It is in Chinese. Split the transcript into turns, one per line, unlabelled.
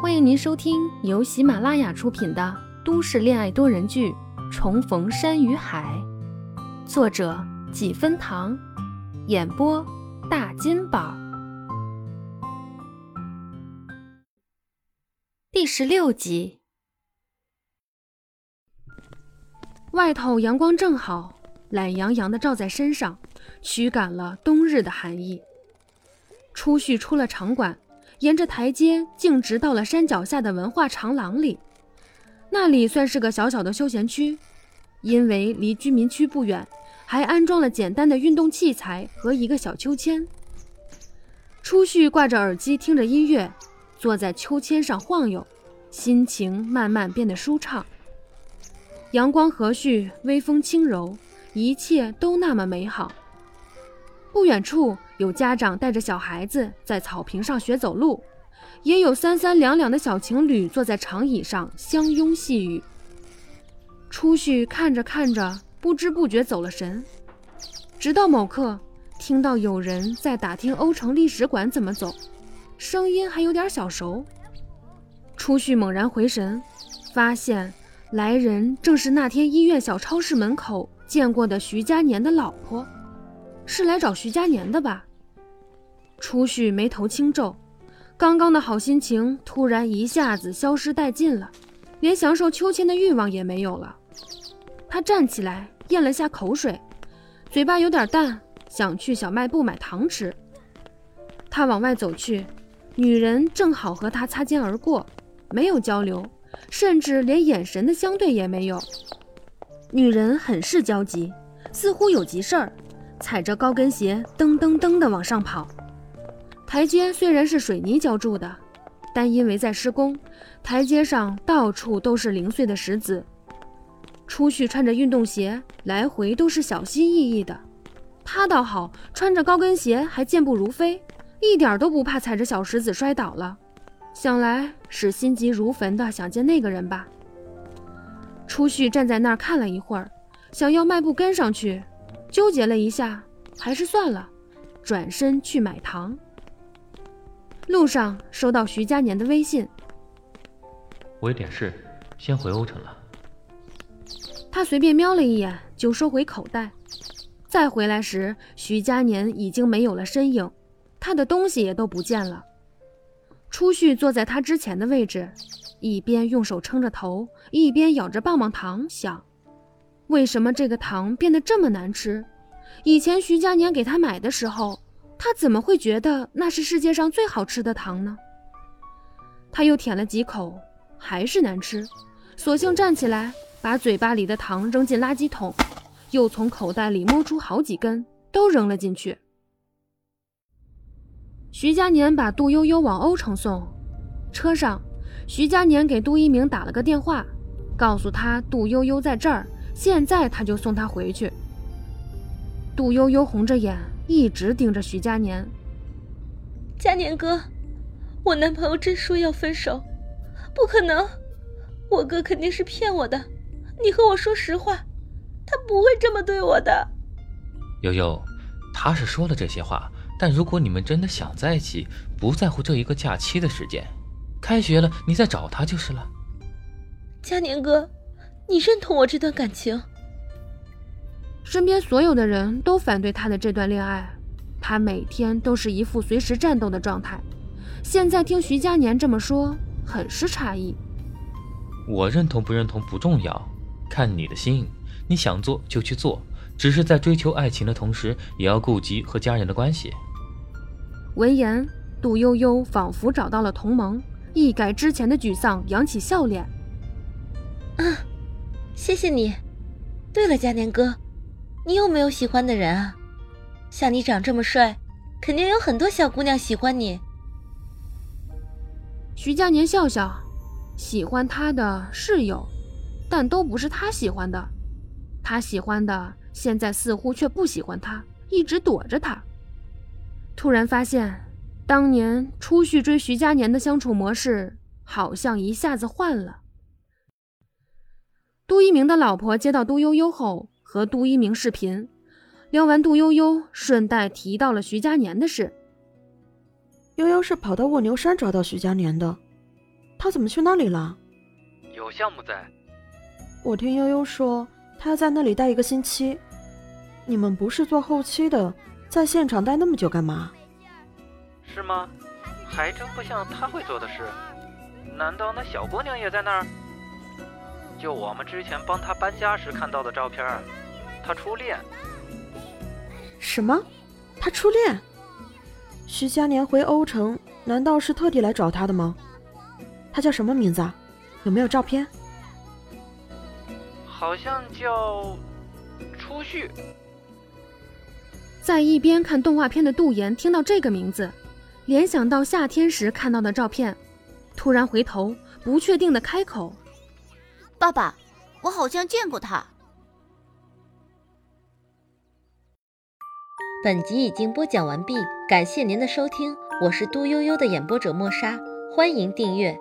欢迎您收听由喜马拉雅出品的都市恋爱多人剧《重逢山与海》，作者几分糖，演播大金宝，第十六集。外头阳光正好，懒洋洋的照在身上，驱赶了冬日的寒意。初旭出了场馆。沿着台阶，径直到了山脚下的文化长廊里。那里算是个小小的休闲区，因为离居民区不远，还安装了简单的运动器材和一个小秋千。初旭挂着耳机听着音乐，坐在秋千上晃悠，心情慢慢变得舒畅。阳光和煦，微风轻柔，一切都那么美好。不远处。有家长带着小孩子在草坪上学走路，也有三三两两的小情侣坐在长椅上相拥细语。初旭看着看着，不知不觉走了神，直到某刻听到有人在打听欧城历史馆怎么走，声音还有点小熟。初旭猛然回神，发现来人正是那天医院小超市门口见过的徐佳年的老婆，是来找徐佳年的吧？初旭眉头轻皱，刚刚的好心情突然一下子消失殆尽了，连享受秋千的欲望也没有了。他站起来咽了下口水，嘴巴有点淡，想去小卖部买糖吃。他往外走去，女人正好和他擦肩而过，没有交流，甚至连眼神的相对也没有。女人很是焦急，似乎有急事儿，踩着高跟鞋噔噔噔地往上跑。台阶虽然是水泥浇筑的，但因为在施工，台阶上到处都是零碎的石子。初旭穿着运动鞋，来回都是小心翼翼的。他倒好，穿着高跟鞋还健步如飞，一点都不怕踩着小石子摔倒了。想来是心急如焚的想见那个人吧。初旭站在那儿看了一会儿，想要迈步跟上去，纠结了一下，还是算了，转身去买糖。路上收到徐佳年的微信，
我有点事，先回欧城了。
他随便瞄了一眼，就收回口袋。再回来时，徐佳年已经没有了身影，他的东西也都不见了。初旭坐在他之前的位置，一边用手撑着头，一边咬着棒棒糖，想：为什么这个糖变得这么难吃？以前徐佳年给他买的时候。他怎么会觉得那是世界上最好吃的糖呢？他又舔了几口，还是难吃，索性站起来，把嘴巴里的糖扔进垃圾桶，又从口袋里摸出好几根，都扔了进去。徐佳年把杜悠悠往欧城送，车上，徐佳年给杜一鸣打了个电话，告诉他杜悠悠在这儿，现在他就送她回去。杜悠悠红着眼。一直盯着徐佳年。
佳年哥，我男朋友真说要分手，不可能，我哥肯定是骗我的。你和我说实话，他不会这么对我的。
悠悠，他是说了这些话，但如果你们真的想在一起，不在乎这一个假期的时间，开学了你再找他就是了。
佳年哥，你认同我这段感情？
身边所有的人都反对他的这段恋爱，他每天都是一副随时战斗的状态。现在听徐佳年这么说，很是诧异。
我认同不认同不重要，看你的心，你想做就去做，只是在追求爱情的同时，也要顾及和家人的关系。
闻言，杜悠悠仿佛找到了同盟，一改之前的沮丧，扬起笑脸。
谢谢你。对了，嘉年哥。你有没有喜欢的人啊？像你长这么帅，肯定有很多小姑娘喜欢你。
徐佳年笑笑，喜欢他的是有，但都不是他喜欢的。他喜欢的现在似乎却不喜欢他，一直躲着他。突然发现，当年初旭追徐佳年的相处模式好像一下子换了。杜一鸣的老婆接到杜悠悠后。和杜一鸣视频，聊完杜悠悠，顺带提到了徐佳年的事。
悠悠是跑到卧牛山找到徐佳年的，他怎么去那里了？
有项目在。
我听悠悠说，他要在那里待一个星期。你们不是做后期的，在现场待那么久干嘛？
是吗？还真不像他会做的事。难道那小姑娘也在那儿？就我们之前帮他搬家时看到的照片，他初恋。
什么？他初恋？徐佳年回欧城，难道是特地来找他的吗？他叫什么名字啊？有没有照片？
好像叫初旭。
在一边看动画片的杜岩听到这个名字，联想到夏天时看到的照片，突然回头，不确定的开口：“
爸爸，我好像见过他。”
本集已经播讲完毕，感谢您的收听，我是嘟悠悠的演播者莫莎，欢迎订阅。